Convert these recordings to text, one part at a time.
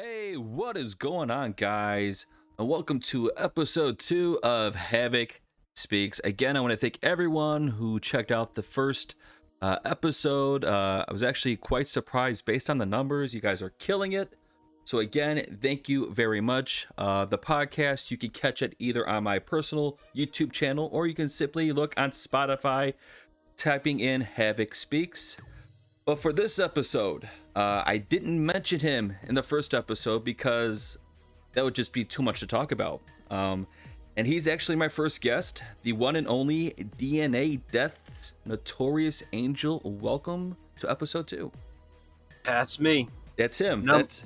Hey, what is going on, guys? And welcome to episode two of Havoc Speaks. Again, I want to thank everyone who checked out the first uh, episode. Uh, I was actually quite surprised based on the numbers. You guys are killing it. So, again, thank you very much. Uh, the podcast you can catch it either on my personal YouTube channel or you can simply look on Spotify, typing in Havoc Speaks. But for this episode, uh, I didn't mention him in the first episode because that would just be too much to talk about. Um, and he's actually my first guest, the one and only DNA Death's Notorious Angel. Welcome to episode two. That's me. That's him. Num- That's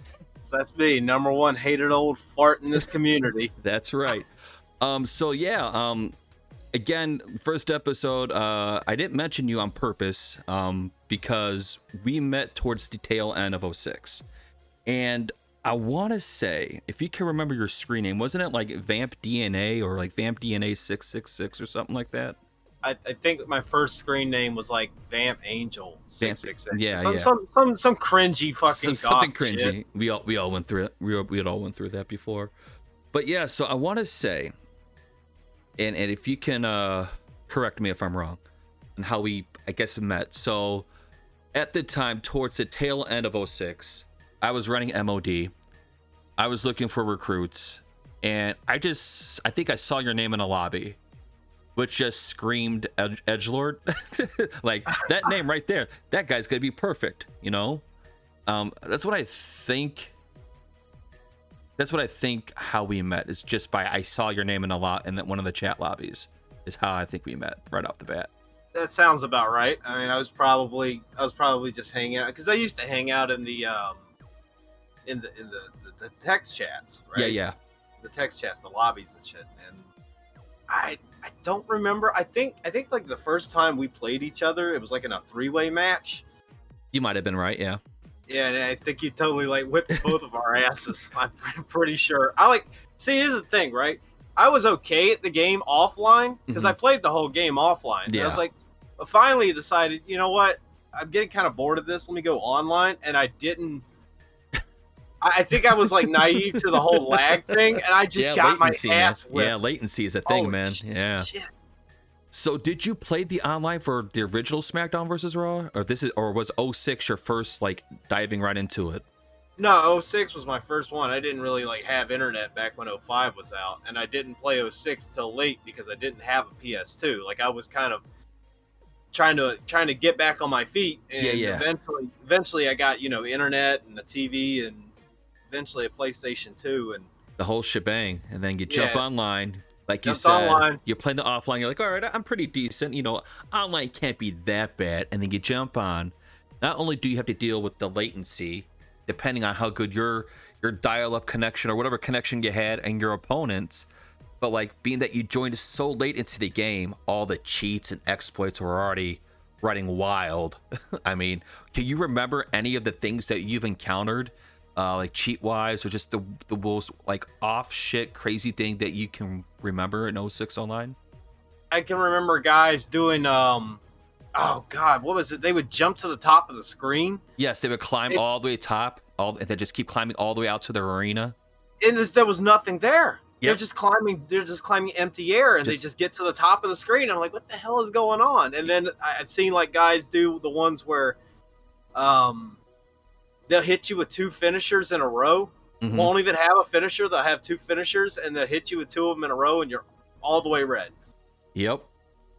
That's me. Number one hated old fart in this community. That's right. Um, so yeah, um, again, first episode, uh, I didn't mention you on purpose, um, because we met towards the tail end of 06. And I want to say, if you can remember your screen name, wasn't it like Vamp DNA or like Vamp DNA 666 or something like that? I, I think my first screen name was like Vamp Angel six six six. yeah, some, yeah. some some some cringy fucking Some, something goth shit. cringy. We all we all went through it. We all, we had all went through that before. But yeah, so I want to say, and and if you can uh, correct me if I'm wrong, and how we I guess met. So at the time, towards the tail end of 06, I was running MOD. I was looking for recruits, and I just I think I saw your name in a lobby, which just screamed Edge Edgelord. like that name right there. That guy's gonna be perfect. You know. Um, that's what I think. That's what I think. How we met is just by I saw your name in a lot in one of the chat lobbies. Is how I think we met right off the bat. That sounds about right. I mean, I was probably I was probably just hanging out because I used to hang out in the um in the in the, the, the text chats. Right? Yeah, yeah. the text chats, the lobbies and shit. And I I don't remember. I think I think like the first time we played each other, it was like in a three way match. You might have been right. Yeah. Yeah, and I think you totally like whipped both of our asses. I'm pretty sure. I like see. Here's the thing, right? I was okay at the game offline because I played the whole game offline. Yeah. I was like, I finally decided, you know what? I'm getting kind of bored of this. Let me go online, and I didn't. I think I was like naive to the whole lag thing, and I just yeah, got my ass whipped. Yeah, latency is a thing, Holy man. shit, Yeah. shit. So did you play the online for the original SmackDown versus Raw, or this is, or was 06 your first like diving right into it? No, 06 was my first one. I didn't really like have internet back when 05 was out, and I didn't play 06 till late because I didn't have a PS2. Like I was kind of trying to trying to get back on my feet, and Yeah, yeah. eventually, eventually I got you know internet and a TV, and eventually a PlayStation 2, and The whole shebang, and then you jump Yeah. online. Like you Jumped said, online. you're playing the offline. You're like, all right, I'm pretty decent. You know, online can't be that bad. And then you jump on. Not only do you have to deal with the latency, depending on how good your your dial-up connection or whatever connection you had and your opponents, but like being that you joined so late into the game, all the cheats and exploits were already running wild. I mean, can you remember any of the things that you've encountered, uh, like cheat wise, or just the the most like off shit crazy thing that you can remember in 06 online? I can remember guys doing um, oh god, what was it? They would jump to the top of the screen. Yes, they would climb It- all the way top, all and they just keep climbing all the way out to their arena. and there was nothing there. They're just climbing. They're just climbing empty air, and Just- they just get to the top of the screen. I'm like, what the hell is going on? And then I've seen like guys do the ones where, um, they'll hit you with two finishers in a row. Mhm. Won't even have a finisher. They'll have two finishers, and they'll hit you with two of them in a row, and you're all the way red. Yep.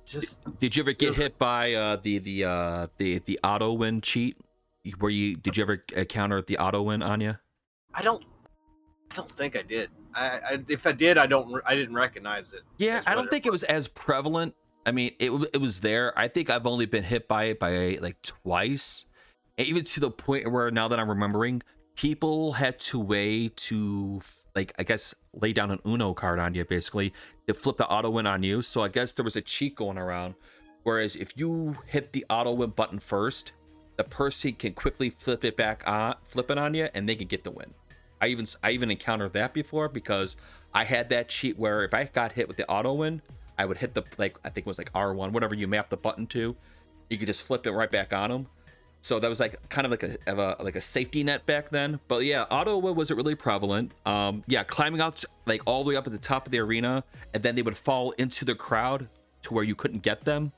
Just Did you ever get hit by uh, the the uh, the the auto win cheat? Where you did you ever encounter the auto win on you? I don't, I don't think I did. I, I if I did, I don't. I didn't recognize it. Yeah, I don't think it was as prevalent. I mean, it it was there. I think I've only been hit by it by like twice, and even to the point where now that I'm remembering, people had to way to like I guess lay down an Uno card on you basically to flip the auto win on you. So I guess there was a cheat going around. Whereas if you hit the auto win button first, the person can quickly flip it back on, flip it on you, and they can get the win. I even I even encountered that before because I had that cheat where if I got hit with the auto win, I would hit the like I think it was like R1, whatever you map the button to, you could just flip it right back on them. So that was like kind of like a, of a like a safety net back then. But yeah, auto win wasn't really prevalent. Um, yeah, climbing out like all the way up at the top of the arena, and then they would fall into the crowd to where you couldn't get them.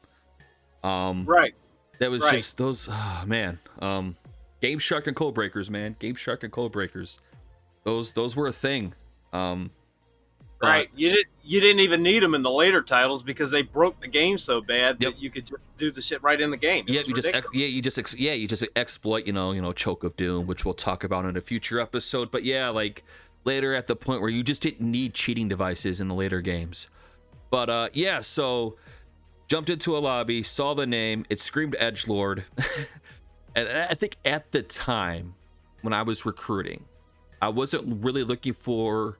Um, Right. that was right. just those. Oh, man, um, Game Shark and Code Breakers, man. Game Shark and Code Breakers. Those those were a thing. Um, Right. You didn't you didn't even need them in the later titles because they broke the game so bad Yep. that you could just do the shit right in the game. It Yeah, you just yeah you just yeah you just exploit you know you know choke of doom, which we'll talk about in a future episode. But yeah, like later at the point where you just didn't need cheating devices in the later games. But uh yeah, so jumped into a lobby, saw the name, it screamed Edge Lord, and I think at the time when I was recruiting, I wasn't really looking for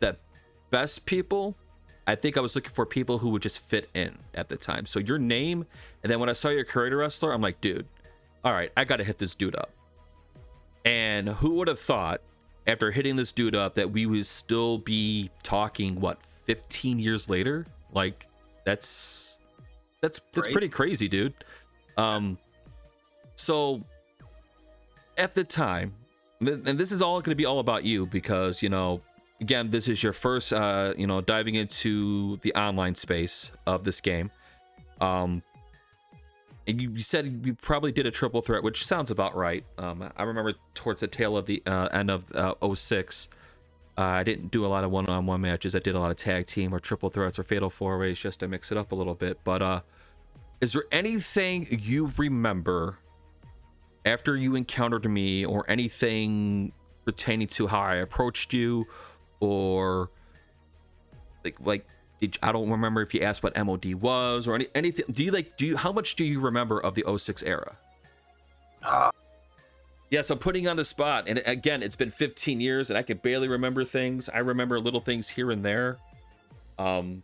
the best people. I think I was looking for people who would just fit in at the time. So your name, and then when I saw your creator wrestler, I'm like, dude, all right, I gotta hit this dude up. And who would have thought after hitting this dude up that we would still be talking what 15 years later? Like that's that's that's Crazy. pretty crazy, dude. Um so at the time, and this is all going to be all about you because you know again this is your first uh you know diving into the online space of this game. Um and you, you said you probably did a triple threat which sounds about right. Um i remember towards the tail of the uh, end of uh, 06 uh, i didn't do a lot of one-on-one matches. I did a lot of tag team or triple threats or fatal four ways just to mix it up a little bit. But uh is there anything you remember after you encountered me or anything pertaining to how I approached you or like like did, I don't remember if you asked what MOD was or any anything do you like do you how much do you remember of the 06 era? Ah. Yes, I'm putting on the spot and again it's been 15 years and I can barely remember things. I remember little things here and there. Um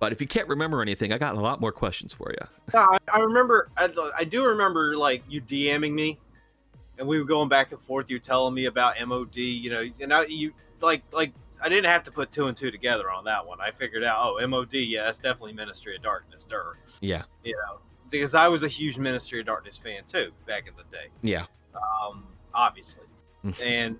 but if you can't remember anything, I got a lot more questions for you. I, I remember. I, I do remember like you DMing me, and we were going back and forth. You telling me about MOD. You know, and I, you like like I didn't have to put two and two together on that one. I figured out. Oh, MOD. Yeah, that's definitely Ministry of Darkness. Dur. Yeah. You know, because I was a huge Ministry of Darkness fan too back in the day. Yeah. Um, obviously, and.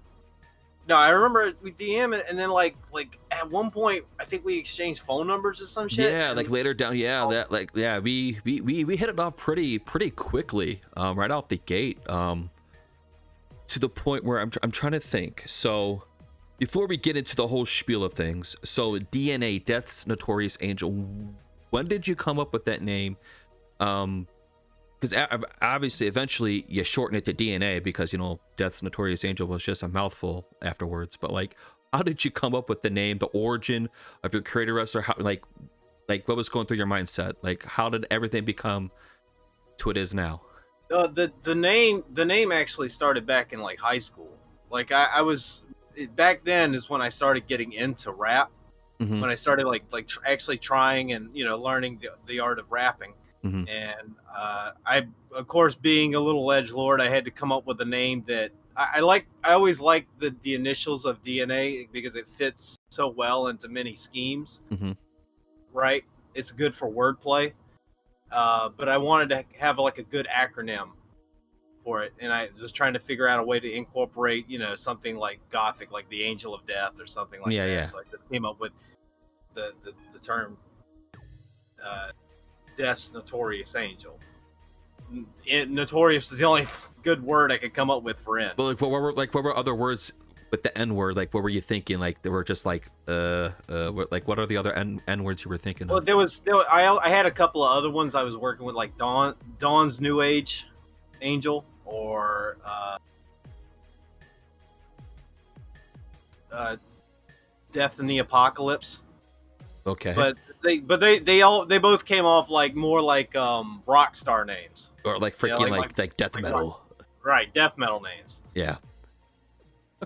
No, I remember we DM it, and then like like at one point, I think we exchanged phone numbers or some shit. Yeah, like later down. Yeah, Oh. that like yeah, we we we, we hit it off pretty pretty quickly, um, right out the gate. Um, to the point where I'm tr- I'm trying to think. So, before we get into the whole spiel of things, so DNA, Death's Notorious Angel. When did you come up with that name? Um, because obviously, eventually, you shorten it to DNA because you know Death's Notorious Angel was just a mouthful afterwards. But like, how did you come up with the name? The origin of your creator wrestler? How like, like what was going through your mindset? Like, how did everything become to it is now? Uh, the the name the name actually started back in like high school. Like I, I was it, back then is when I started getting into rap. Mhm. When I started like like tr- actually trying and you know learning the, the art of rapping. Mhm. And uh, I of course being a little edge lord, I had to come up with a name that I, I like. I always like the the initials of DNA because it fits so well into many schemes. Mm-hmm. Right, it's good for wordplay. Uh, but I wanted to have like a good acronym for it, and I was trying to figure out a way to incorporate, you know, something like Gothic, like the Angel of Death or something like Yeah, that. yeah. So I just came up with the the, the term uh, Death's Notorious Angel. And Notorious is the only good word I could come up with for it. But like, what were like what were other words with the N word? Like, what were you thinking? Like, they were just like, uh, uh, what, like what are the other N N words you were thinking Well, of? there was there, I I had a couple of other ones I was working with, like Dawn Dawn's New Age Angel or uh, uh, Death in the Apocalypse. Okay, But they but they they all they both came off like more like um rock star names, or like freaking like- like, like- like death like metal. right? Death metal names. Yeah.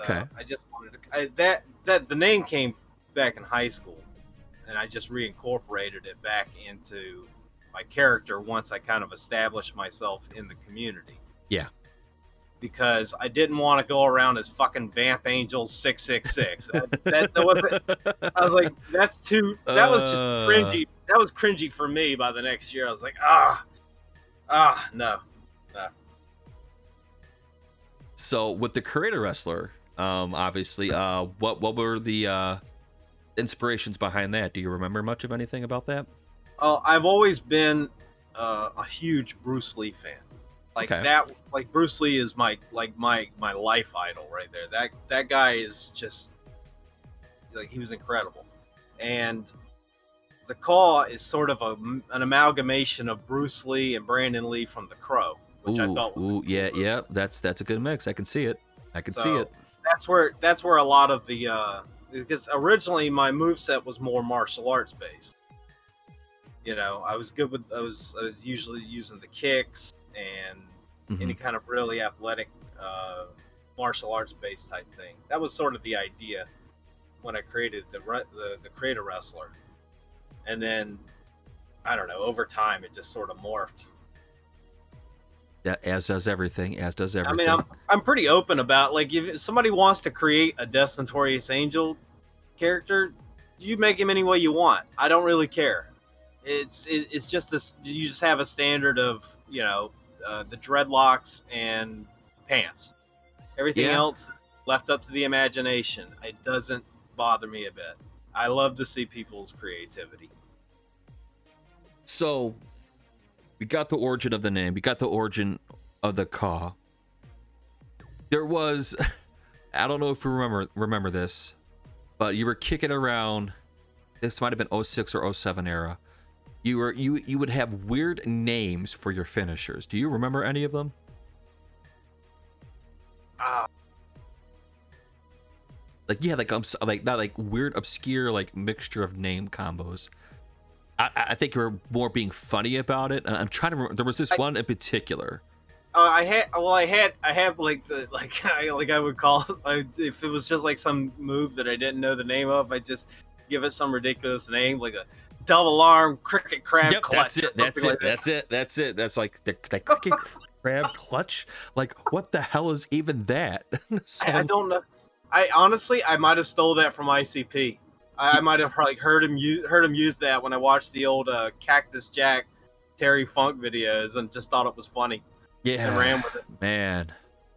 Okay. Uh, I just wanted to I, that that the name came back in high school, and I just reincorporated it back into my character once I kind of established myself in the community. Yeah. Because I didn't want to go around as fucking Vamp Angel six six six. That wasn't. I was like, that's too. That was just Uh. cringy. That was cringy for me. By the next year, I was like, ah. Ah, no. So with the creator wrestler, um, obviously, uh, what what were the uh, inspirations behind that? Do you remember much of anything about that? Oh, I've always been uh, a huge Bruce Lee fan. Like Okay. that, like Bruce Lee is my like my my life idol right there. That that guy is just like he was incredible, and the Call is sort of a, an amalgamation of Bruce Lee and Brandon Lee from The Crow, which I thought was ooh, yeah, yeah, that's that's a good mix. I can see it. I can see it. that's where that's where a lot of the uh because originally my moveset was more martial arts based. You know, I was good with I was I was usually using the kicks and Mhm. any kind of really athletic uh martial arts based type thing. That was sort of the idea when I created the the the creator wrestler. And then I don't know, over time it just sort of morphed. That, as does everything. As does everything. I mean, I'm I'm pretty open about like if somebody wants to create a Death Angel character, you make him any way you want. I don't really care. It's it, it's just a you just have a standard of you know uh, the dreadlocks and pants. Everything Yeah. else left up to the imagination. It doesn't bother me a bit. I love to see people's creativity. So we got the origin of the name. We got the origin of the car. There was I don't know if you remember remember this, but you were kicking around this might have been 06 or 07 era. You were you you would have weird names for your finishers. Do you remember any of them? Ah, Like yeah, like um, like not like weird obscure like mixture of name combos. I, I I think you were more being funny about it. I'm trying to remember. There was this I- one in particular. Uh, I had well, I had I have like the like I like I would call I, if it was just like some move that I didn't know the name of, I just give it some ridiculous name like a double arm cricket crab Yep, clutch. that's it. That's it. like that. That's it. That's it. That's like the, the cricket crab clutch. Like, what the hell is even that? so, I, I don't know. I honestly I might have stole that from ICP. I, I might have like heard him use heard him use that when I watched the old uh, Cactus Jack Terry Funk videos and just thought it was funny and yeah, ran with it. man.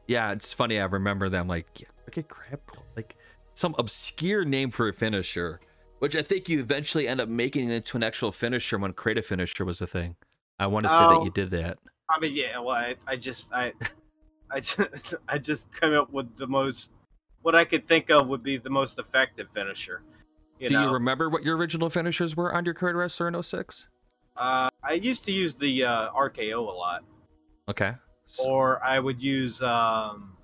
Yeah, it's funny. I remember them like yeah, cricket crab like some obscure name for a finisher, which I think you eventually end up making it into an actual finisher when creative finisher was a thing. I want to say that Oh. you did that. I mean, yeah. Well, I, I just, I, I just, I just come up with the most, what I could think of would be the most effective finisher. You Do know, you remember what your original finishers were on your career wrestler in 06? uh, I used to use the uh, RKO a lot, Okay. So, or I would use, um,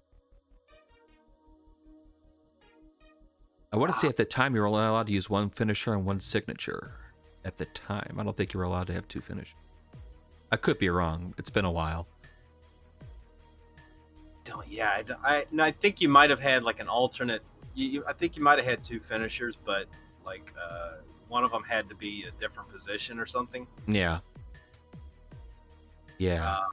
I want to say at the time you were only allowed to use one finisher and one signature. At the time, I don't think you were allowed to have two finishes. I could be wrong. It's been a while. don't, yeah, I, I, no, I think you might have had like an alternate. You, you, I think you might have had two finishers, but like uh, one of them had to be a different position or something, Yeah. Yeah. uh,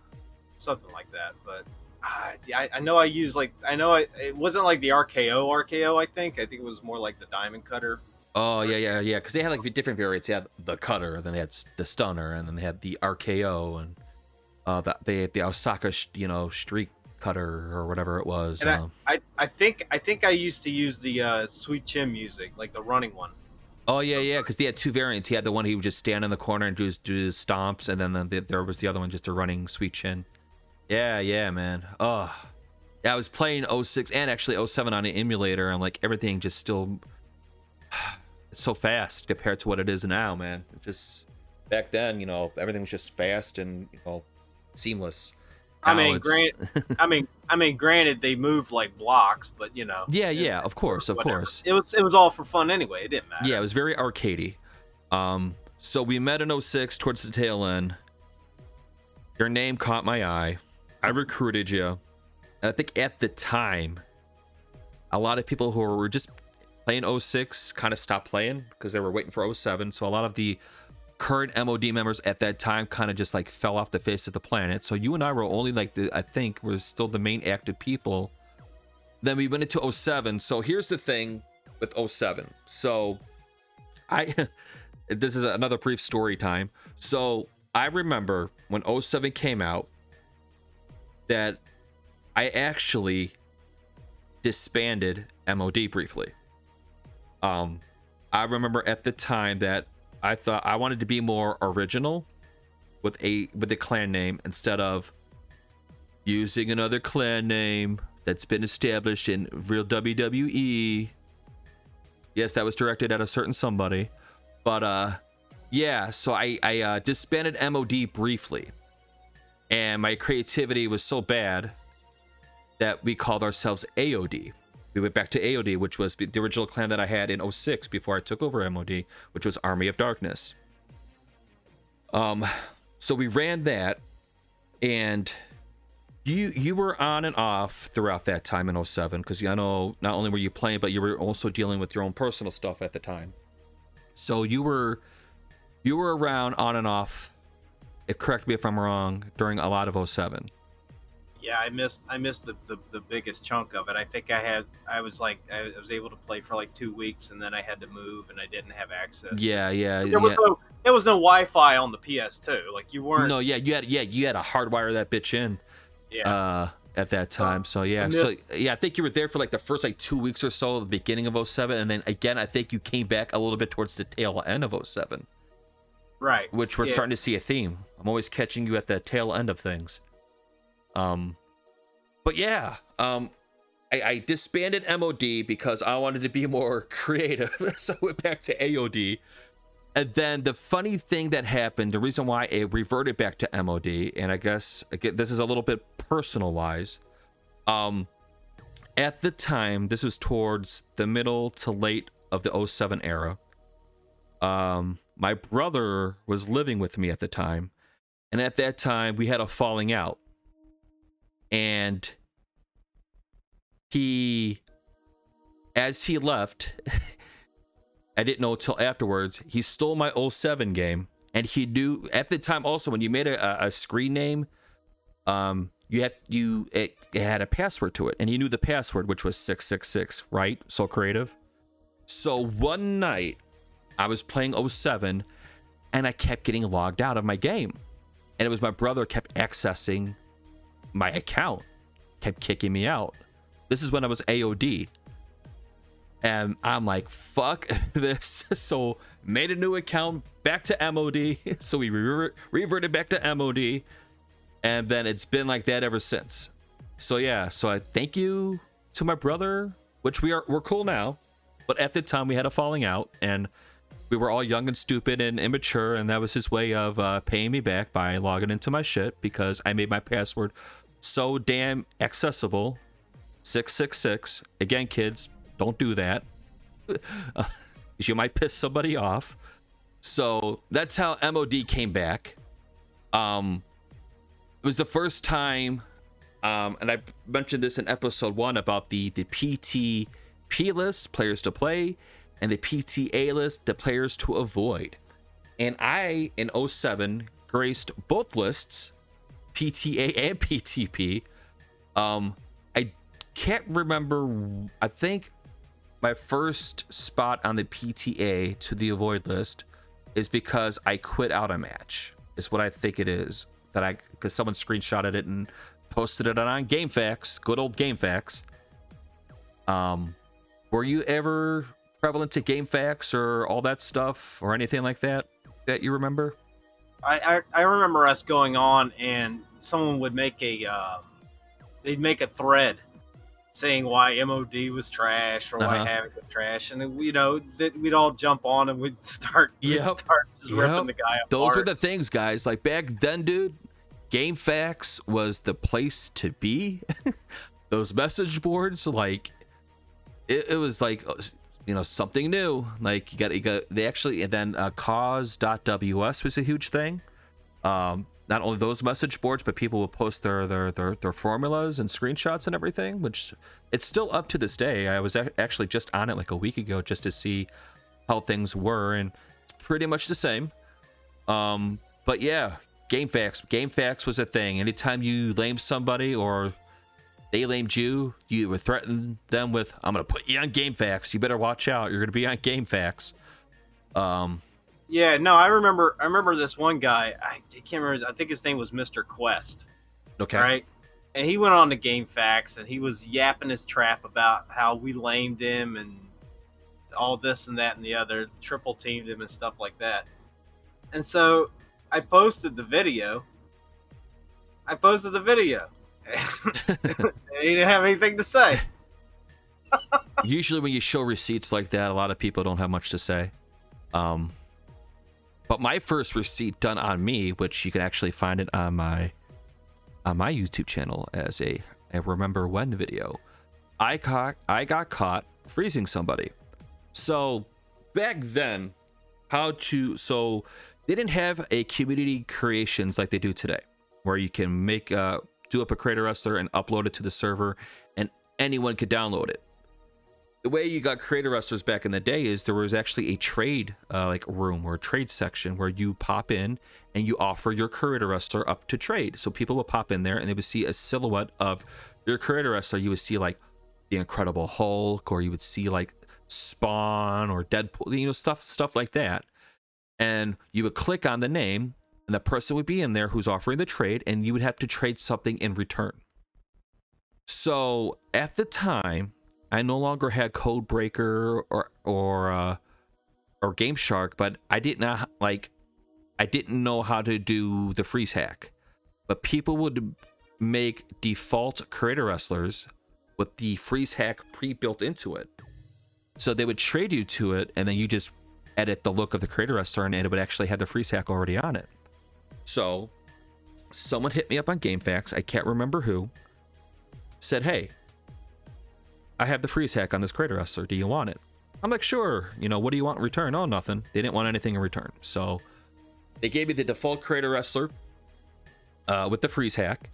something like that. But I, I know I used like I know I, it wasn't like the RKO RKO. I think I think it was more like the Diamond Cutter. oh yeah, yeah, yeah. Because they had like different variants. They had the cutter, then they had the stunner, and then they had the RKO, and uh, the, they had the Osaka, sh- you know, streak cutter or whatever it was. And um, I, I think I think I used to use the uh, Sweet Chin music, like the running one. Oh yeah, yeah, because they had two variants. He had the one he would just stand in the corner and do his, do his stomps, and then the, there was the other one just a running sweet chin. Yeah, yeah, man. Oh, yeah. I was playing 06 and actually 07 on an emulator, and like everything just still it's so fast compared to what it is now, man. It just back then, you know, everything was just fast and you know seamless. I mean, grant, I mean, I mean, granted, they moved like blocks, but you know. yeah, it- yeah, of course, of whatever. course. It was it was all for fun anyway. It didn't matter. Yeah, it was very arcadey. Um, so we met in 06 towards the tail end. Your name caught my eye. I recruited you. And I think at the time, a lot of people who were just playing 06 kind of stopped playing because they were waiting for 07. So a lot of the current MOD members at that time kind of just like fell off the face of the planet. So you and I were only like the, I think, we were still the main active people. Then we went into 07. So here's the thing with 07. So I this is another brief story time. So I remember when 07 came out that I actually disbanded MOD briefly. Um, I remember at the time that I thought I wanted to be more original with a with a clan name instead of using another clan name that's been established in real WWE. Yes, that was directed at a certain somebody, but uh, yeah. So I I uh, disbanded MOD briefly, and my creativity was so bad that we called ourselves AOD. We went back to AOD, which was the original clan that I had in 06 before I took over MOD, which was Army of Darkness. Um, so we ran that, and you you were on and off throughout that time in 07 because I know not only were you playing, but you were also dealing with your own personal stuff at the time. So you were you were around on and off. Correct me if I'm wrong during a lot of 07 yeah, I missed I missed the, the, the, biggest chunk of it. I think I had I was like I was able to play for like two weeks and then I had to move and I didn't have access. Yeah, yeah. There was yeah. no there was no Wi-Fi on the PS2. Like you weren't. No, yeah, you had yeah you had to hardwire that bitch in. Yeah. Uh, at that time, so yeah, so yeah, I think you were there for like the first like two weeks or so, of the beginning of 07, and then again, I think you came back a little bit towards the tail end of 07. Right. Which we're yeah. starting to see a theme. I'm always catching you at the tail end of things. Um, but yeah, um, I, I, disbanded MOD because I wanted to be more creative, so I went back to AOD. And then the funny thing that happened, the reason why it reverted back to MOD, and I guess again, this is a little bit personal wise. Um, at the time, this was towards the middle to late of the 07 era. Um, my brother was living with me at the time, and at that time we had a falling out. And he as he left i didn't know until afterwards he stole my 07 game. And he knew at the time also when you made a, a screen name um you had you it, it had a password to it. And he knew the password which was 666 right? So creative. So one night i was playing 07 and i kept getting logged out of my game and it was my brother kept accessing my account kept kicking me out. This is when I was AOD. And I'm like, fuck this. So made a new account back to MOD. So we re- reverted back to MOD. And then it's been like that ever since. So yeah, so I thank you to my brother, which we are we're cool now. But at the time we had a falling out and we were all young and stupid and immature, and that was his way of uh, paying me back by logging into my shit because I made my password so damn accessible. 666. Again, kids, don't do that. you might piss somebody off. So that's how MOD came back. Um, it was the first time, um, and I mentioned this in episode one about the the PT list, players to play, and the PTA list, the players to avoid. And I, in 07, graced both lists PTA and PTP. Um, I can't remember. I think my first spot on the PTA to the avoid list is because I quit out a match. Is what I think it is. That I because someone screenshotted it and posted it on GameFAQs. Good old GameFAQs. Um, were you ever prevalent to GameFAQs or all that stuff or anything like that that you remember? I, I, I remember us going on and someone would make a uh, they'd make a thread saying why MOD was trash or uh-huh. why Havoc was trash, and you know that we'd all jump on and we'd start, yep. we'd start just yep. ripping the guy apart. Those were the things, guys. Like back then, dude, GameFAQs was the place to be. Those message boards, like it, it was like uh, you know something new. Like you got you got they actually and then uh, caws.ws was a huge thing. Um not only those message boards but people will post their their their, their formulas and screenshots and everything which it's still up to this day. I was a- actually just on it like a week ago just to see how things were and it's pretty much the same. Um but yeah GameFAQs game facts was a thing. Anytime you lame somebody or they lamed you, you would threaten them with, I'm going to put you on GameFAQs. You better watch out. You're going to be on GameFAQs. Um, Yeah, no, I remember. I remember this one guy. I, I can't remember. His, I think his name was Mr. Quest. Okay. Right. And he went on to GameFAQs and he was yapping his trap about how we lamed him and all this and that and the other, triple teamed him and stuff like that. And so I posted the video. I posted the video. he didn't have anything to say. Usually, when you show receipts like that, a lot of people don't have much to say. Um, but my first receipt done on me, which you can actually find it on my on my YouTube channel as a, a remember when video, I caught I got caught freezing somebody. So back then, how to so they didn't have a community creations like they do today, where you can make uh, do up a creator wrestler and upload it to the server, and anyone could download it the way you got creator wrestlers back in the day is there was actually a trade uh, like room or a trade section where you pop in and you offer your creator wrestler up to trade. So people would pop in there and they would see a silhouette of your creator wrestler. You would see like the Incredible Hulk, or you would see like Spawn or Deadpool, you know, stuff stuff like that. And you would click on the name, and the person would be in there who's offering the trade, and you would have to trade something in return. So at the time, I no longer had Codebreaker or or uh, or Game Shark, but I didn't like I didn't know how to do the freeze hack. But people would make default creator wrestlers with the freeze hack pre-built into it. So they would trade you to it, and then you just edit the look of the creator wrestler, and it would actually have the freeze hack already on it. So someone hit me up on GameFAQs, I can't remember who, said, "Hey, I have the freeze hack on this creator wrestler. Do you want it? I'm like, sure. You know, what do you want in return? Oh, nothing. They didn't want anything in return. So they gave me the default creator wrestler uh, with the freeze hack.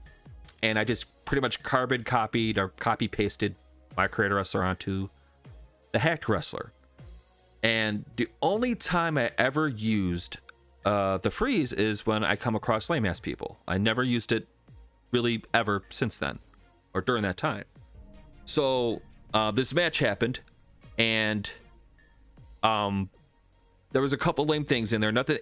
And I just pretty much carbon copied or copy pasted my creator wrestler onto the hacked wrestler. And the only time I ever used uh, the freeze is when I come across lame ass people. I never used it really ever since then or during that time. So uh, this match happened, and um, there was a couple lame things in there. Nothing,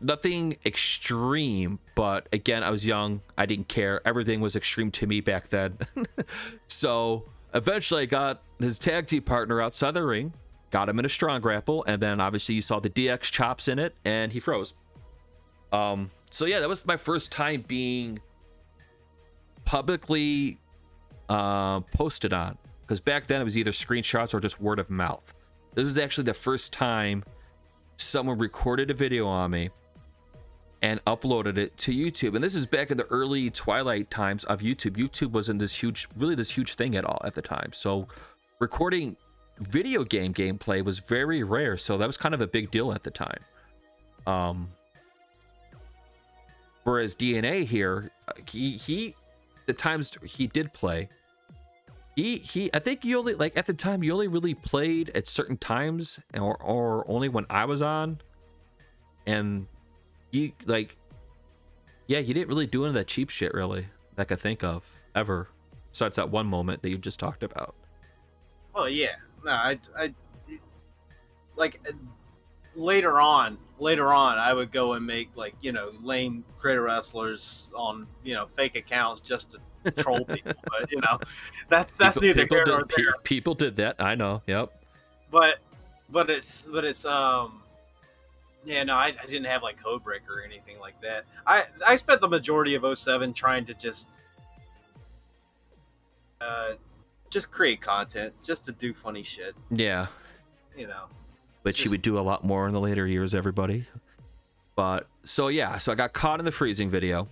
nothing extreme. But again, I was young. I didn't care. Everything was extreme to me back then. so eventually, I got his tag team partner outside the ring, got him in a strong grapple, and then obviously you saw the DX chops in it, and he froze. Um. So yeah, that was my first time being publicly uh, posted on because back then it was either screenshots or just word of mouth. This was actually the first time someone recorded a video on me and uploaded it to YouTube. And this is back in the early twilight times of YouTube. YouTube wasn't this huge, really this huge thing at all at the time. So recording video game gameplay was very rare. So that was kind of a big deal at the time. Um, whereas DNA here, he he, the times he did play, he he i think you only like at the time you only really played at certain times or or only when i was on. And you like yeah you didn't really do any of that cheap shit really that i could think of ever besides that one moment that you just talked about. Oh yeah. No i i like later on later on i would go and make like you know lame creator wrestlers on you know fake accounts just to troll people. But you know, that's that's people, neither people nor there. People did that. I know. Yep. But but it's but it's um yeah no I, I didn't have like Codebreaker or anything like that. I I spent the majority of 07 trying to just uh just create content just to do funny shit. Yeah. You know. But she would do a lot more in the later years, everybody. But so yeah, so I got caught in the freezing video.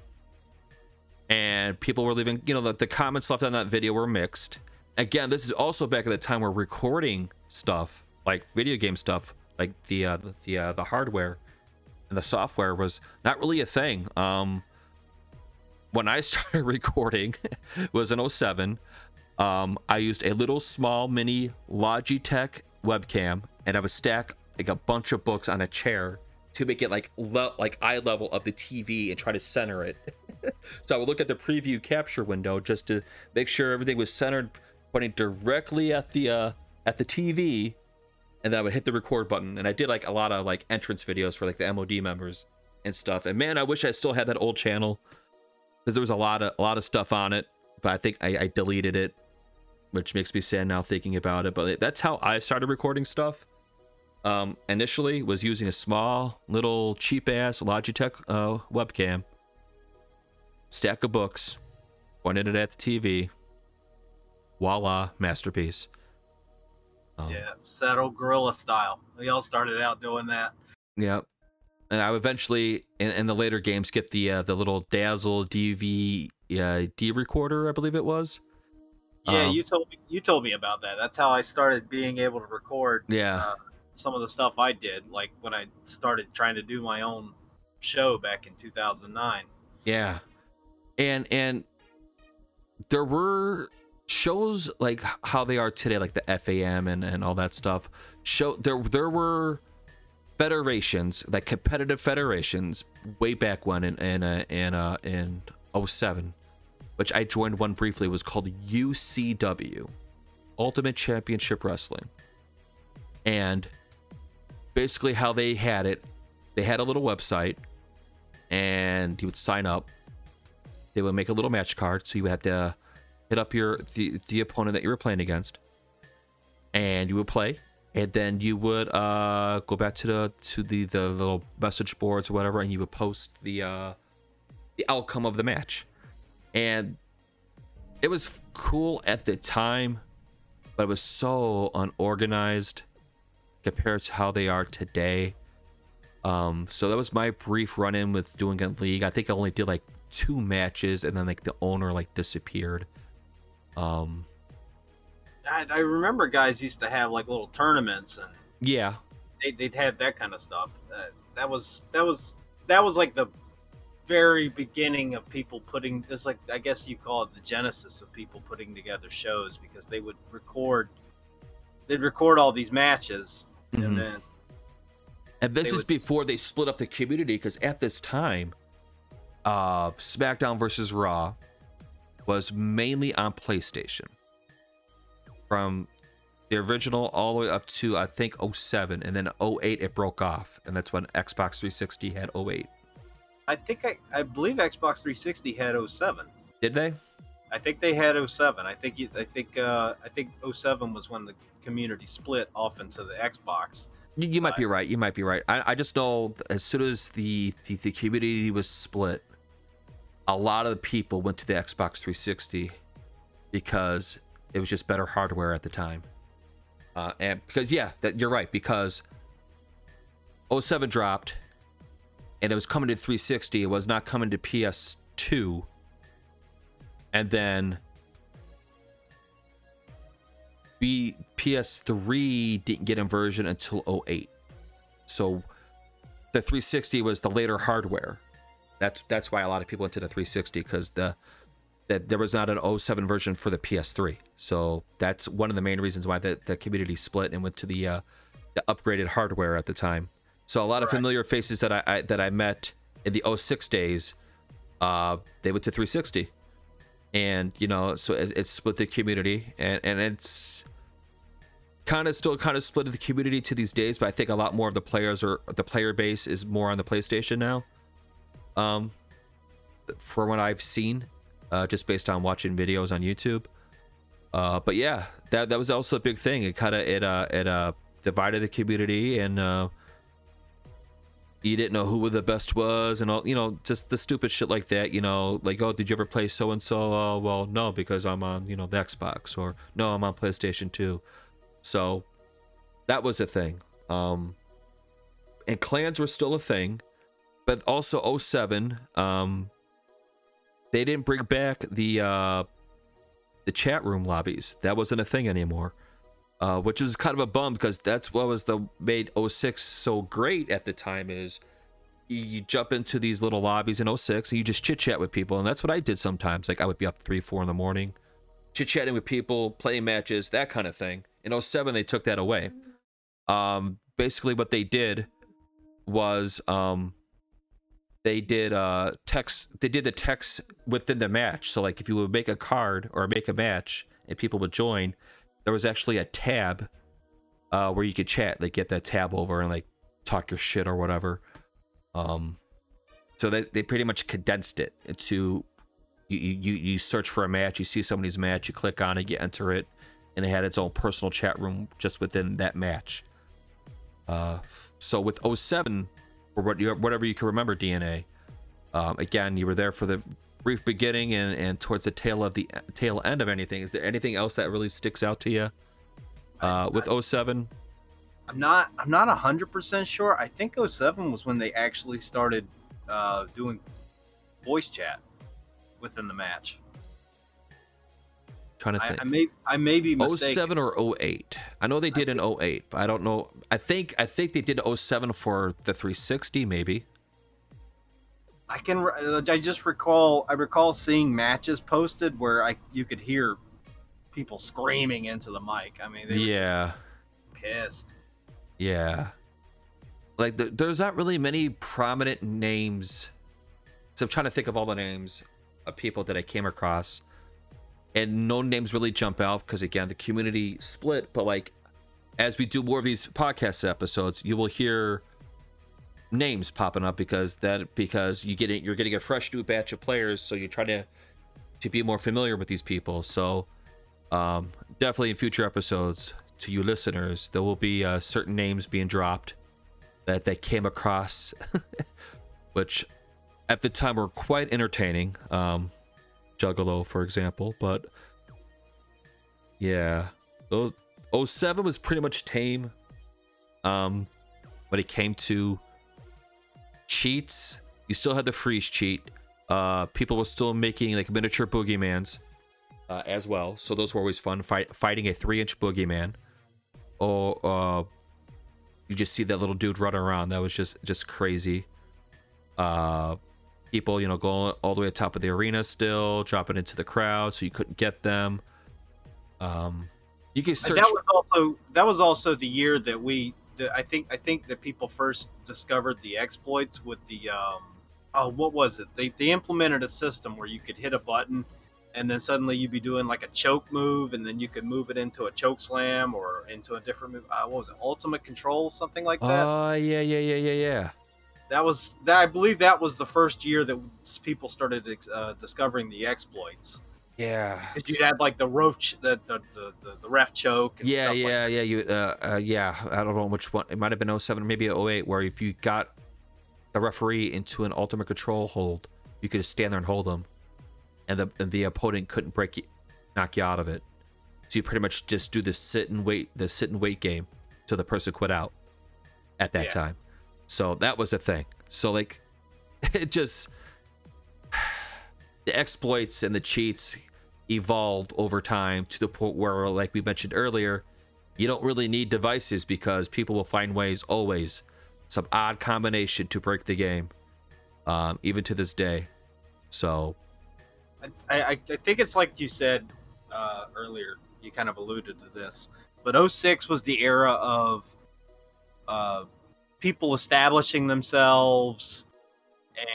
And people were leaving you know the, the comments left on that video were mixed. Again this is also back at the time where recording stuff like video game stuff like the uh, the uh, the hardware and the software was not really a thing. Um when i started recording it was in 07 um i used a little small mini logitech webcam and i would stack like a bunch of books on a chair to make it like le- like eye level of the tv and try to center it so I would look at the preview capture window just to make sure everything was centered, pointing directly at the uh, at the TV, and then I would hit the record button, and I did like a lot of like entrance videos for like the MOD members and stuff. And man, I wish I still had that old channel because there was a lot of a lot of stuff on it, but I think I, I deleted it, which makes me sad now thinking about it. But that's how I started recording stuff. Um, initially, was using a small little cheap ass Logitech uh, webcam, stack of books, pointed it at the TV. Voila, masterpiece. Um, yeah, settle guerrilla style. We all started out doing that. Yeah, and I eventually in, in the later games get the uh, the little Dazzle DV uh, D recorder, I believe it was. Yeah, um, you told me you told me about that. That's how I started being able to record. Yeah. Uh, some of the stuff I did, like when I started trying to do my own show back in 2009. Yeah, and and there were shows like how they are today, like the FAM and and all that stuff. Show there there were federations, like competitive federations, way back when in in uh, in uh, in 07, which I joined one briefly was called UCW, Ultimate Championship Wrestling, and basically how they had it, they had a little website, and you would sign up. They would make a little match card, so you had to hit up your the the opponent that you were playing against, and you would play and then you would uh, go back to the to the the little message boards or whatever, and you would post the uh, the outcome of the match, and it was cool at the time, but it was so unorganized compared to how they are today. Um, so that was my brief run in with doing a league. I think I only did like two matches, and then like the owner like disappeared. Um, I, I, remember guys used to have like little tournaments and yeah, they, would have that kind of stuff. Uh, that was that was that was like the very beginning of people putting this like I guess you call it the genesis of people putting together shows because they would record they'd record all these matches mm-hmm. and then and this is would... before they split up the community because at this time uh SmackDown versus Raw was mainly on PlayStation from the original all the way up to I think 07 and then 08 it broke off and that's when Xbox 360 had 08. I think I, I believe Xbox 360 had 07. Did they? I think they had 07. I think I think uh, I think 07 was when the community split off into the Xbox. You, you might be right. You might be right. I, I just know as soon as the, the the community was split, a lot of the people went to the Xbox 360 because it was just better hardware at the time. Uh, and because yeah, that you're right because 07 dropped and it was coming to 360. It was not coming to PS2. And then B PS3 didn't get inversion until 08. So the 360 was the later hardware. That's that's why a lot of people went to the 360 because the that there was not an 07 version for the PS3. So that's one of the main reasons why the, the community split and went to the, uh, the upgraded hardware at the time. So a lot of familiar faces that I, I, that I met in the 06 days, uh, they went to 360, and you know, so it, it split the community, and and it's kind of still kind of split the community to these days. But I think a lot more of the players or the player base is more on the PlayStation now. Um, for what I've seen, uh, just based on watching videos on YouTube. Uh, but yeah, that that was also a big thing. It kind of it uh it uh divided the community and uh you didn't know who the best was and all you know just the stupid shit like that you know like oh did you ever play so and so well no because i'm on you know the xbox or no i'm on playstation 2 so that was a thing um and clans were still a thing but also 07 um they didn't bring back the uh, the chat room lobbies. That wasn't a thing anymore. Uh, which was kind of a bum because that's what was the made 06 so great at the time is you, jump into these little lobbies in 06 and you just chit chat with people. And that's what I did sometimes. Like I would be up three four in the morning chit chatting with people playing matches that kind of thing. In 07 they took that away. Um basically what they did was um they did uh text they did the text within the match. So like if you would make a card or make a match and people would join there was actually a tab uh, where you could chat, like get that tab over and like talk your shit or whatever. Um, so they they pretty much condensed it into you you you search for a match, you see somebody's match, you click on it, you enter it, and it had its own personal chat room just within that match. Uh, so with 07 or whatever you can remember DNA, um, again you were there for the brief beginning and, and towards the tail of the tail end of anything. Is there anything else that really sticks out to you uh, with 07? I'm not I'm not hundred percent sure. I think 07 was when they actually started uh, doing voice chat within the match. Trying to I, think. I may I may be mistaken. 07 or 08. I know they did in 08, but I don't know. I think I think they did 07 for the 360 maybe. I can I just recall I recall seeing matches posted where I you could hear people screaming into the mic. I mean, they were Yeah. just pissed. Yeah. Like th there's not really many prominent names. So I'm trying to think of all the names of people that I came across. And no names really jump out because again the community split, but like as we do more of these podcast episodes, you will hear names popping up because that because you get it you're getting a fresh new batch of players, so you try to to be more familiar with these people. So um definitely in future episodes to you listeners, there will be uh, certain names being dropped that they came across, which at the time were quite entertaining. Um, Juggalo, for example, but yeah, those 07 was pretty much tame. Um, when it came to cheats, you still had the freeze cheat. Uh, people were still making like miniature boogeymans uh, as well, so those were always fun. Fight, fighting a three-inch boogeyman, or uh, you just see that little dude running around. That was just just crazy. Uh, people, you know, going all the way to the top of the arena still, dropping into the crowd, so you couldn't get them. Um, you can search. That was also that was also the year that we that I think I think that people first discovered the exploits with the um oh what was it? They they implemented a system where you could hit a button and then suddenly you'd be doing like a choke move and then you could move it into a choke slam or into a different move uh, what was it? Ultimate control something like that? Oh yeah, yeah, yeah, yeah, yeah. that was that I believe that was the first year that people started uh, discovering the exploits Yeah. you'd had like the roach the the, the, the, ref choke and Yeah, stuff like yeah, yeah. You, uh, uh, yeah. I don't know which one. It might have been 07 or maybe 08, where if you got the referee into an ultimate control hold, you could just stand there and hold them, and the and the opponent couldn't break you, knock you out of it. So you pretty much just do the sit and wait, the sit and wait game, till the person quit out. At that Yeah. time, so that was the thing. So like, it just the exploits and the cheats evolved over time to the point where, like we mentioned earlier, you don't really need devices because people will find ways always, some odd combination to break the game, um, even to this day. So I, I, I think it's like you said uh, earlier. You kind of alluded to this, but 06 was the era of uh, people establishing themselves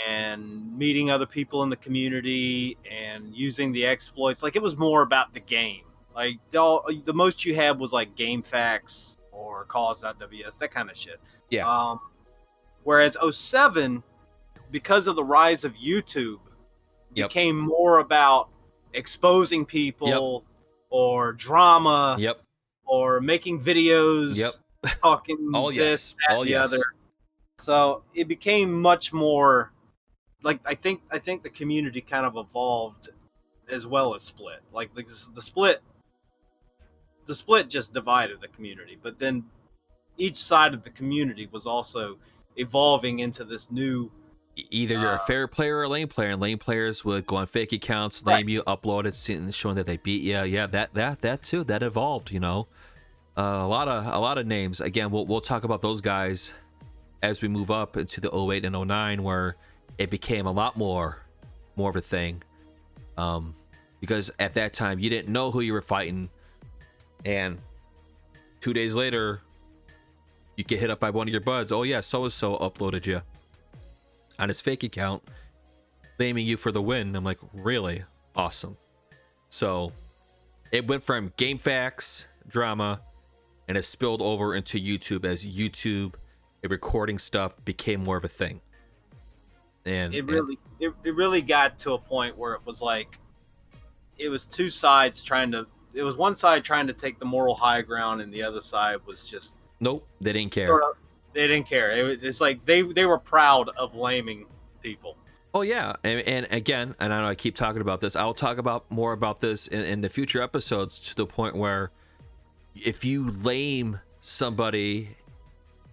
and meeting other people in the community and using the exploits. Like it was more about the game. Like the, all, the most you had was like GameFAQs or caws.ws, that kind of shit. Yeah. Um, whereas 07, because of the rise of YouTube, Yep. became more about exposing people or drama yep, or making videos Yep. talking all this, yes, that, all the yes. other. So it became much more like I think I think the community kind of evolved as well as split. Like the, the split the split just divided the community, but then each side of the community was also evolving into this new Either you're a Uh, fair player or a lane player, and lane players would go on fake accounts, Right. name you, upload it, showing that they beat you. Yeah, that that that too, that evolved. You know, uh, a lot of a lot of names. Again, we'll we'll talk about those guys as we move up into the 08 and 09, where it became a lot more more of a thing. Um, because at that time you didn't know who you were fighting, and two days later, you get hit up by one of your buds. Oh yeah, so and so uploaded you on his fake account, blaming you for the win. I'm like, really awesome. So it went from GameFAQs, drama, and it spilled over into YouTube as YouTube recording stuff became more of a thing. And it and- really it, it really got to a point where it was like it was two sides trying to it was one side trying to take the moral high ground and the other side was just nope, they didn't care. sort of they didn't care it, was- it's like they they were proud of laming people Oh yeah, and, and again, and I know I keep talking about this. I'll talk about more about this in, in the future episodes to the point where if you lame somebody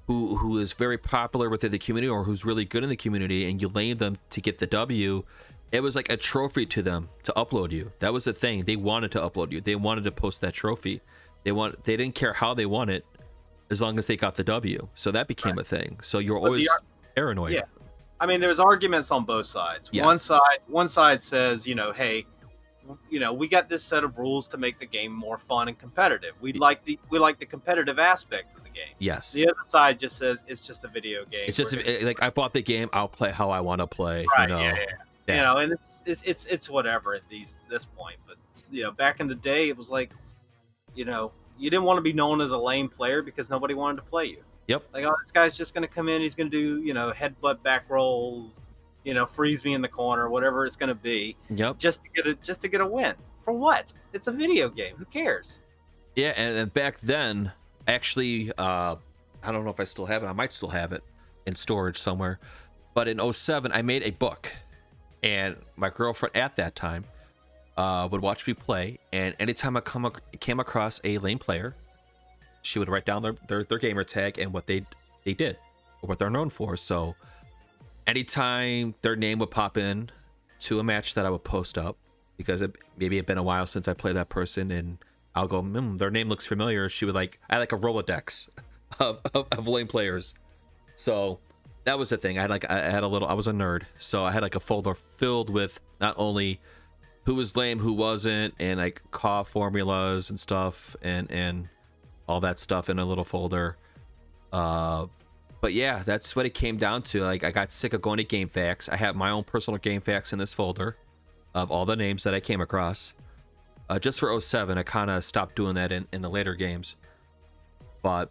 who who is very popular within the community or who's really good in the community and you lame them to get the W, it was like a trophy to them to upload you. That was the thing. They wanted to upload you. They wanted to post that trophy. They want they didn't care how they won it as long as they got the W. So that became a thing. So you're the always ar- paranoid. Yeah. I mean, there's arguments on both sides. Yes. One side, one side says, you know, hey, you know, we got this set of rules to make the game more fun and competitive. We like the we like the competitive aspect of the game. Yes. The other side just says it's just a video game. It's just eh, like I bought the game. I'll play how I want to play. Right, you know. yeah, yeah, Yeah. you know, and it's, it's it's it's whatever at these this point. But you know, back in the day, it was like, you know, you didn't want to be known as a lame player because nobody wanted to play you. Yep. Like, oh, this guy's just gonna come in. He's gonna do you know headbutt back roll, you know, freeze me in the corner, whatever it's gonna be, Yep. just to get a just to get a win. For what? It's a video game. Who cares? Yeah, and, and back then, actually, uh, I don't know if I still have it. I might still have it in storage somewhere. But in 07, I made a book, and my girlfriend at that time uh, would watch me play. And anytime I come ac- came across a lane player, she would write down their, their their gamer tag and what they they did, or what they're known for. So, anytime their name would pop in to a match that I would post up, because it, maybe it'd been a while since I played that person, and I'll go, mm, their name looks familiar. She would like, I had like a Rolodex of, of, of lane players. So that was the thing. I had like, I had a little, I was a nerd. So I had like a folder filled with not only who was lame, who wasn't, and like CAW formulas and stuff, and, and all that stuff in a little folder. Uh, but yeah, that's what it came down to. Like, I got sick of going to GameFAQs. I have my own personal GameFAQs in this folder of all the names that I came across. Uh, just for 07, I kind of stopped doing that in, in the later games. But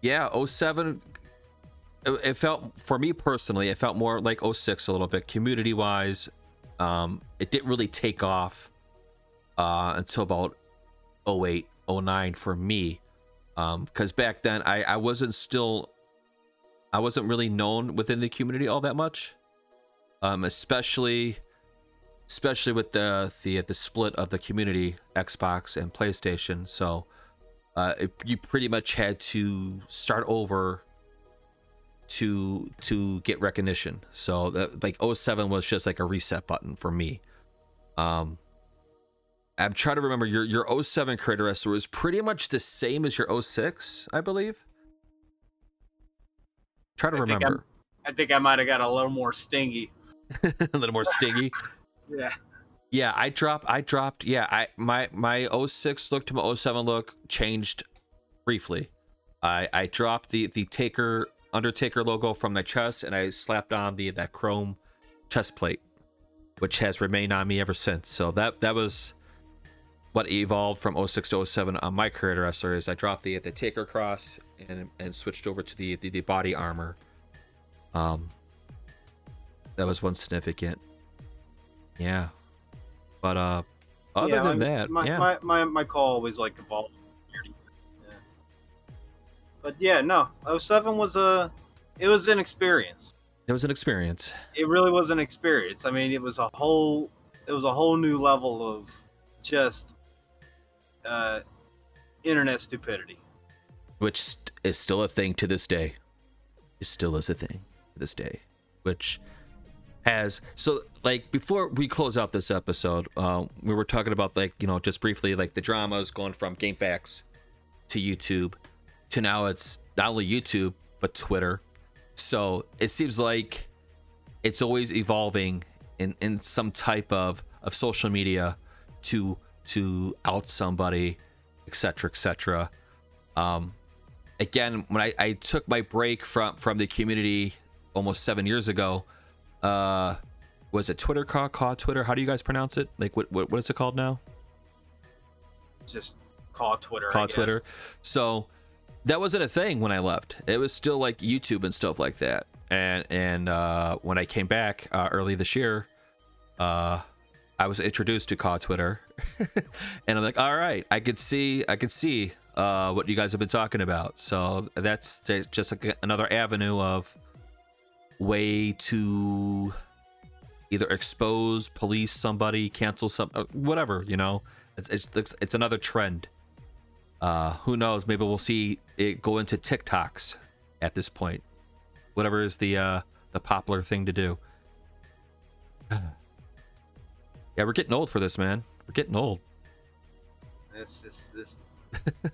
yeah, 07, it, felt, for me personally, it felt more like 06 a little bit, community wise. Um, it didn't really take off uh, until about 08, 09 for me. Because back then, I, I wasn't still, I wasn't really known within the community all that much. Um, especially especially with the the the split of the community Xbox and PlayStation. So uh, it, you pretty much had to start over to to get recognition. So that like 07 was just like a reset button for me. Um I'm trying to remember your your 07 creator wrestler was pretty much the same as your 06, I believe. Try to I think remember. I think I might have got a little more stingy. a little more stingy. Yeah. Yeah, I dropped. I dropped. Yeah, I my my 06 look to my 07 look changed briefly. I I dropped the the Taker Undertaker logo from my chest and I slapped on the that chrome chest plate, which has remained on me ever since. So that that was what evolved from 06 to 07 on my career wrestler is I dropped the the Taker cross and and switched over to the the, the body armor. Um, that was one significant. Yeah. But uh other Yeah, than mean, that, my, yeah. my, my, my CAW always like evolved. Yeah. But yeah, no, 07 was a, it was an experience. it was an experience. It really was an experience. I mean, it was a whole, it was a whole new level of just uh, internet stupidity. Which is still a thing to this day. It still is a thing to this day. Which has so like before we close out this episode, uh, we were talking about like, you know, just briefly like the dramas going from GameFAQs to YouTube to now it's not only YouTube but Twitter. So it seems like it's always evolving in, in some type of, of social media to to out somebody, etc. etc. Um, again, when I, I took my break from from the community almost seven years ago, uh, was it Twitter call, call Twitter? How do you guys pronounce it? Like what what, what is it called now? Just call Twitter. Call. Twitter. So that wasn't a thing when I left. It was still like YouTube and stuff like that. And and uh, when I came back uh, early this year, uh, I was introduced to CAW Twitter, and I'm like, all right, I could see, I could see uh, what you guys have been talking about. So that's just like another avenue of way to either expose, police somebody, cancel some, uh, whatever. You know, it's it's it's another trend. Uh, who knows? Maybe we'll see it go into TikToks at this point. Whatever is the uh, the popular thing to do. Yeah, we're getting old for this, man. We're getting old. This is this.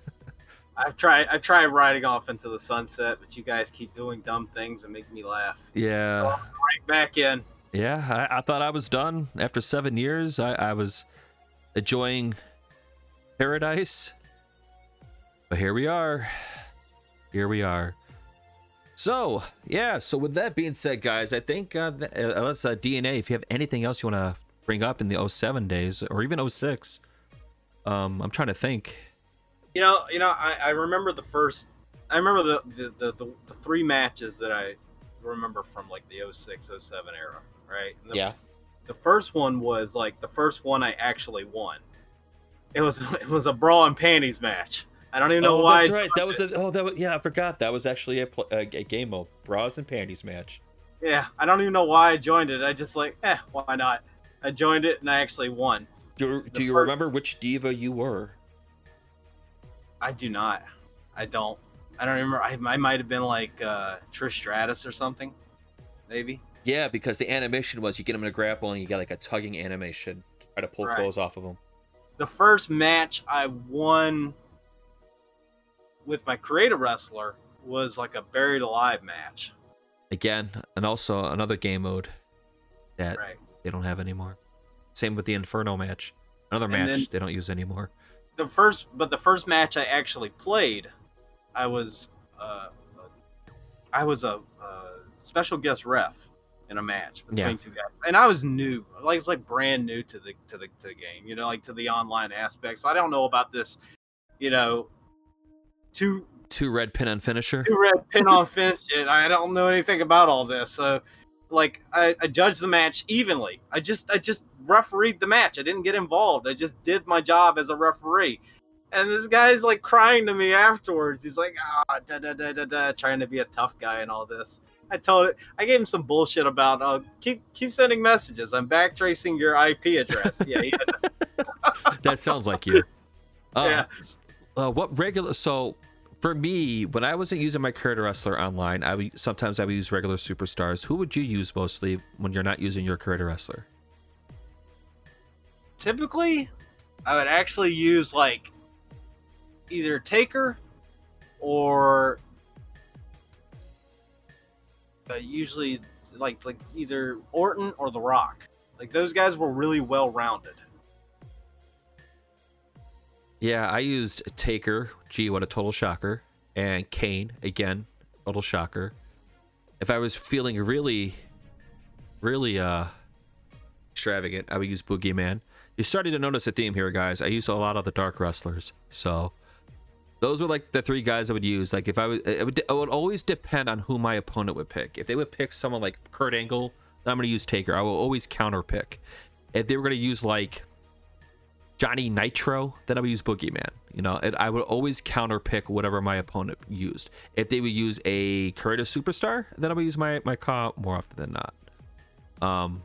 I've tried. I've tried riding off into the sunset, but you guys keep doing dumb things and make me laugh. Yeah. right back in. Yeah, I, I, thought I was done after seven years. I, I was enjoying paradise, but here we are. Here we are. So yeah. So with that being said, guys, I think uh, uh, unless uh, DNA, if you have anything else you want to bring up in the 07 days or even 06, um, I'm trying to think. You know, you know, I, I remember the first. I remember the the, the the, the three matches that I remember from like the 06, 07 era, right? The, yeah. The first one was like the first one I actually won. It was it was a bra and panties match. I don't even know oh, why. That's right. That was a oh that was, yeah I forgot that was actually a, a, a game of bras and panties match. Yeah, I don't even know why I joined it. I just like eh why not? I joined it and I actually won. Do, do you first... remember which diva you were? I do not. I don't. I don't remember. I, I might have been like uh, Trish Stratus or something, maybe. Yeah, because the animation was you get him in a grapple and you get like a tugging animation to try to pull right. clothes off of him. The first match I won with my creator wrestler was like a buried alive match. Again, and also another game mode that right. They don't have anymore. Same with the Inferno match. Another and match they don't use anymore. The first, but the first match I actually played I was uh, I was a, a, special guest ref in a match between yeah. two guys, and I was new, like it's like brand new to the to the to the game, you know, like to the online aspects. So I don't know about this, you know, two two red pin on finisher, two red pin on finish, and I don't know anything about all this. So, like, I, I judged the match evenly. I just I just refereed the match. I didn't get involved. I just did my job as a referee and this guy's like crying to me afterwards. He's like, ah, da da da da da, trying to be a tough guy and all this. I told it. I gave him some bullshit about, uh, keep keep sending messages. I'm backtracing your IP address. Yeah, that sounds like you. Uh, yeah. Uh, what regular? So for me, when I wasn't using my creator wrestler online, I would sometimes I would use regular superstars. Who would you use mostly when you're not using your creator wrestler? Typically, I would actually use like either Taker or uh, usually like like either Orton or The Rock. Like those guys were really well rounded. Yeah, I used Taker. Gee, what a total shocker. And Kane again, total shocker. If I was feeling really, really uh extravagant, I would use Boogeyman. You're starting to notice a theme here, guys. I use a lot of the dark wrestlers, so those were like the three guys I would use. Like if I was, it would, it would always depend on who my opponent would pick. If they would pick someone like Kurt Angle, I'm going to use Taker. I will always counter pick. If they were going to use like Johnny Nitro, then I would use Boogeyman. You know, I would always counter pick whatever my opponent used. If they would use a creative superstar, then I would use my my comp more often than not. Um,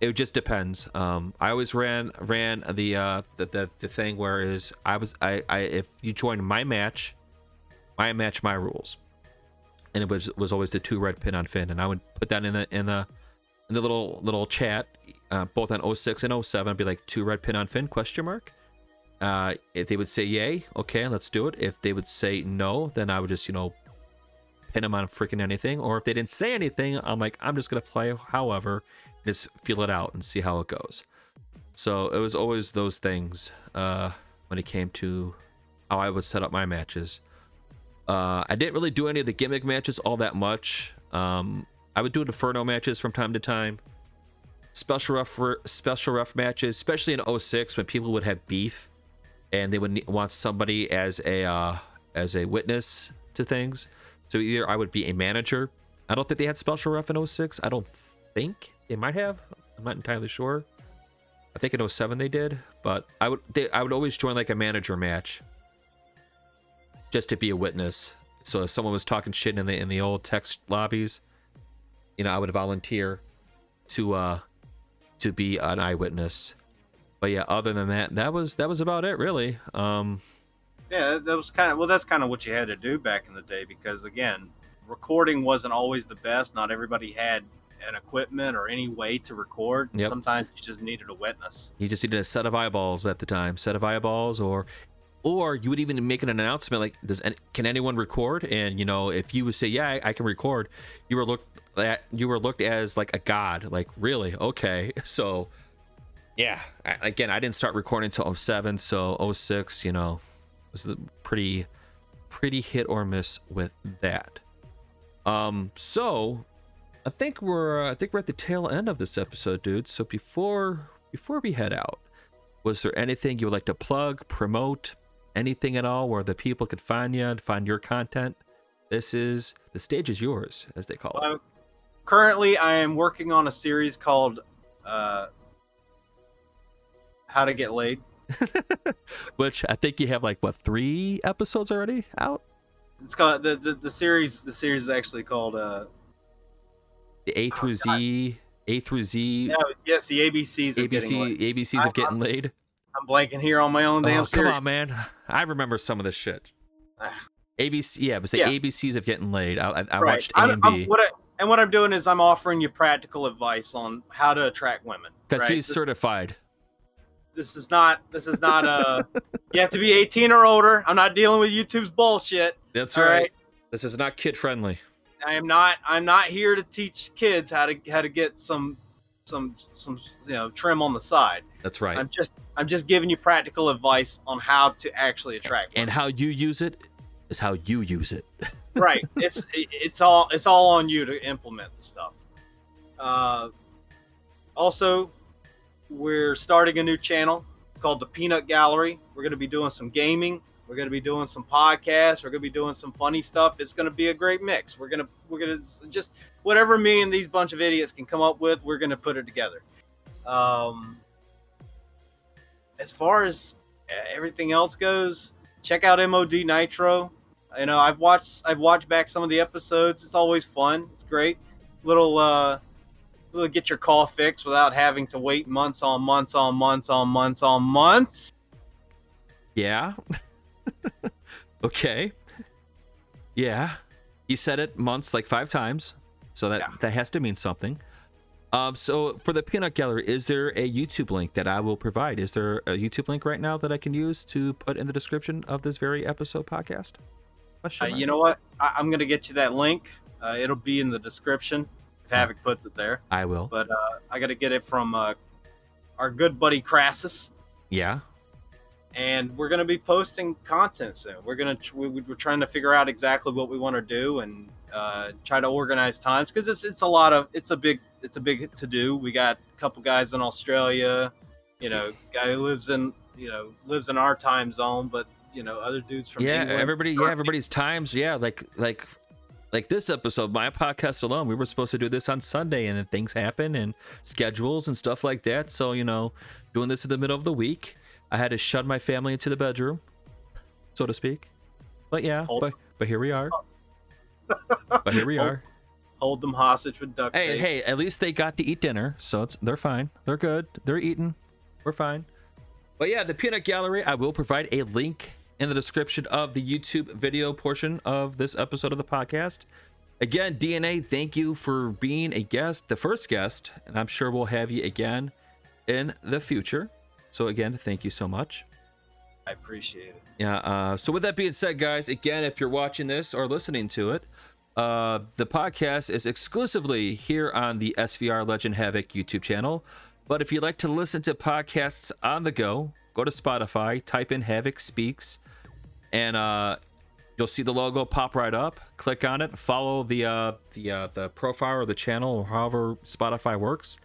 it just depends. Um, I always ran ran the uh the, the, the thing where is I was I, I if you joined my match, my match my rules, and it was was always the two red pin on Finn, and I would put that in the in the in the little little chat, uh, both on 06 and 07. Be like two red pin on Finn question mark. Uh, if they would say yay, okay, let's do it. If they would say no, then I would just you know pin them on freaking anything. Or if they didn't say anything, I'm like I'm just gonna play however just feel it out and see how it goes. So it was always those things uh, when it came to how I would set up my matches. Uh, I didn't really do any of the gimmick matches all that much. Um, I would do Inferno matches from time to time. Special ref, special ref matches, especially in 06 when people would have beef and they would want somebody as a uh, as a witness to things. So either I would be a manager. I don't think they had special ref in 06. I don't think they might have. I'm not entirely sure. I think in 07 they did, but I would they, I would always join like a manager match just to be a witness. So if someone was talking shit in the in the old text lobbies, you know, I would volunteer to uh to be an eyewitness. But yeah, other than that, that was that was about it really. Um Yeah, that was kind of well. That's kind of what you had to do back in the day because again, recording wasn't always the best. Not everybody had an equipment or any way to record. Yep. Sometimes you just needed a witness. You just needed a set of eyeballs at the time, set of eyeballs, or or you would even make an announcement like, "Does any, can anyone record?" And you know, if you would say, "Yeah, I, I can record," you were looked at you were looked as like a god. Like, really? Okay, so yeah. I, again, I didn't start recording until 07, so 06, you know, was pretty pretty hit or miss with that. Um, so I think we're I think we're at the tail end of this episode, dude. So before before we head out, was there anything you would like to plug, promote, anything at all where the people could find you and find your content? This is the stage is yours, as they call it. Well, currently, I am working on a series called uh, "How to Get Laid." Which I think you have like what three episodes already out? It's called the the, the series. The series is actually called uh, The A through Z, A through Z, yeah, yes, the ABCs of getting laid. ABC, ABCs of getting laid. I'm blanking here on my own damn Oh, come series. on, man! I remember some of this shit. ABC, yeah, it was the Yeah. ABCs of getting laid. I, I, I Right. watched A and B what I, and what I'm doing is I'm offering you practical advice on how to attract women. because right? he's This- certified. this is not this is not uh, a you have to be 18 or older i'm not dealing with youtube's bullshit That's right This is not kid friendly. i am not i'm not here to teach kids how to how to get some some some you know trim on the side. That's right. i'm just i'm just giving you practical advice on how to actually attract and how you use it is how you use it. right. It's it's all it's all on you to implement the stuff. Uh also we're starting a new channel called the peanut gallery. We're going to be doing some gaming we're going to be doing some podcasts. We're going to be doing some funny stuff. It's going to be a great mix. We're going to we're going to just whatever me and these bunch of idiots can come up with we're going to put it together. Um as far as everything else goes check out mod nitro. You know i've watched i've watched back some of the episodes. It's always fun. It's great. Little uh little get your CAW fixed without having to wait months on months on months on months on months. Yeah. okay. Yeah. You said it months like five times. So that Yeah. that has to mean something. Um so for the peanut gallery, is there a YouTube link that I will provide? Is there a YouTube link right now that I can use to put in the description of this very episode podcast? uh, you know what I, i'm gonna get you that link uh, it'll be in the description if havoc puts it there I will. but uh, i gotta get it from uh, our good buddy crassus Yeah. And we're going to be posting content soon. We're going to we, we're trying to figure out exactly what we want to do and uh, try to organize times because it's it's a lot of it's a big it's a big to do. We got a couple guys in Australia, you know, guy who lives in you know lives in our time zone, but you know other dudes from yeah England. everybody yeah everybody's times yeah like like like this episode my podcast alone we were supposed to do this on sunday and then things happen and schedules and stuff like that so you know doing this in the middle of the week i had to shut my family into the bedroom so to speak. But yeah Hold- but but here we are. But here we Hold- are. hold them hostage with duct hey tape. hey at least they got to eat dinner so it's they're fine. They're good. They're eating. We're fine. But yeah the peanut gallery i will provide a link in the description of the youtube video portion of this episode of the podcast. Again dna thank you for being a guest the first guest and i'm sure we'll have you again in the future so again thank you so much I appreciate it. yeah. Uh, so with that being said, guys, again, if you're watching this or listening to it, uh, the podcast is exclusively here on the SVR Legend Havoc YouTube channel. But if you'd like to listen to podcasts on the go, go to Spotify, type in Havoc Speaks, and uh, you'll see the logo pop right up. Click on it, follow the uh, the uh, the profile or the channel, or however Spotify works,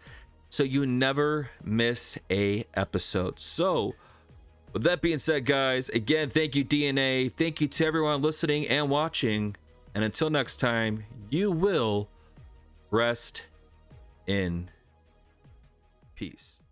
so you never miss a episode. So With that being said, guys, again, thank you, DNA. Thank you to everyone listening and watching. And until next time, you will rest in peace.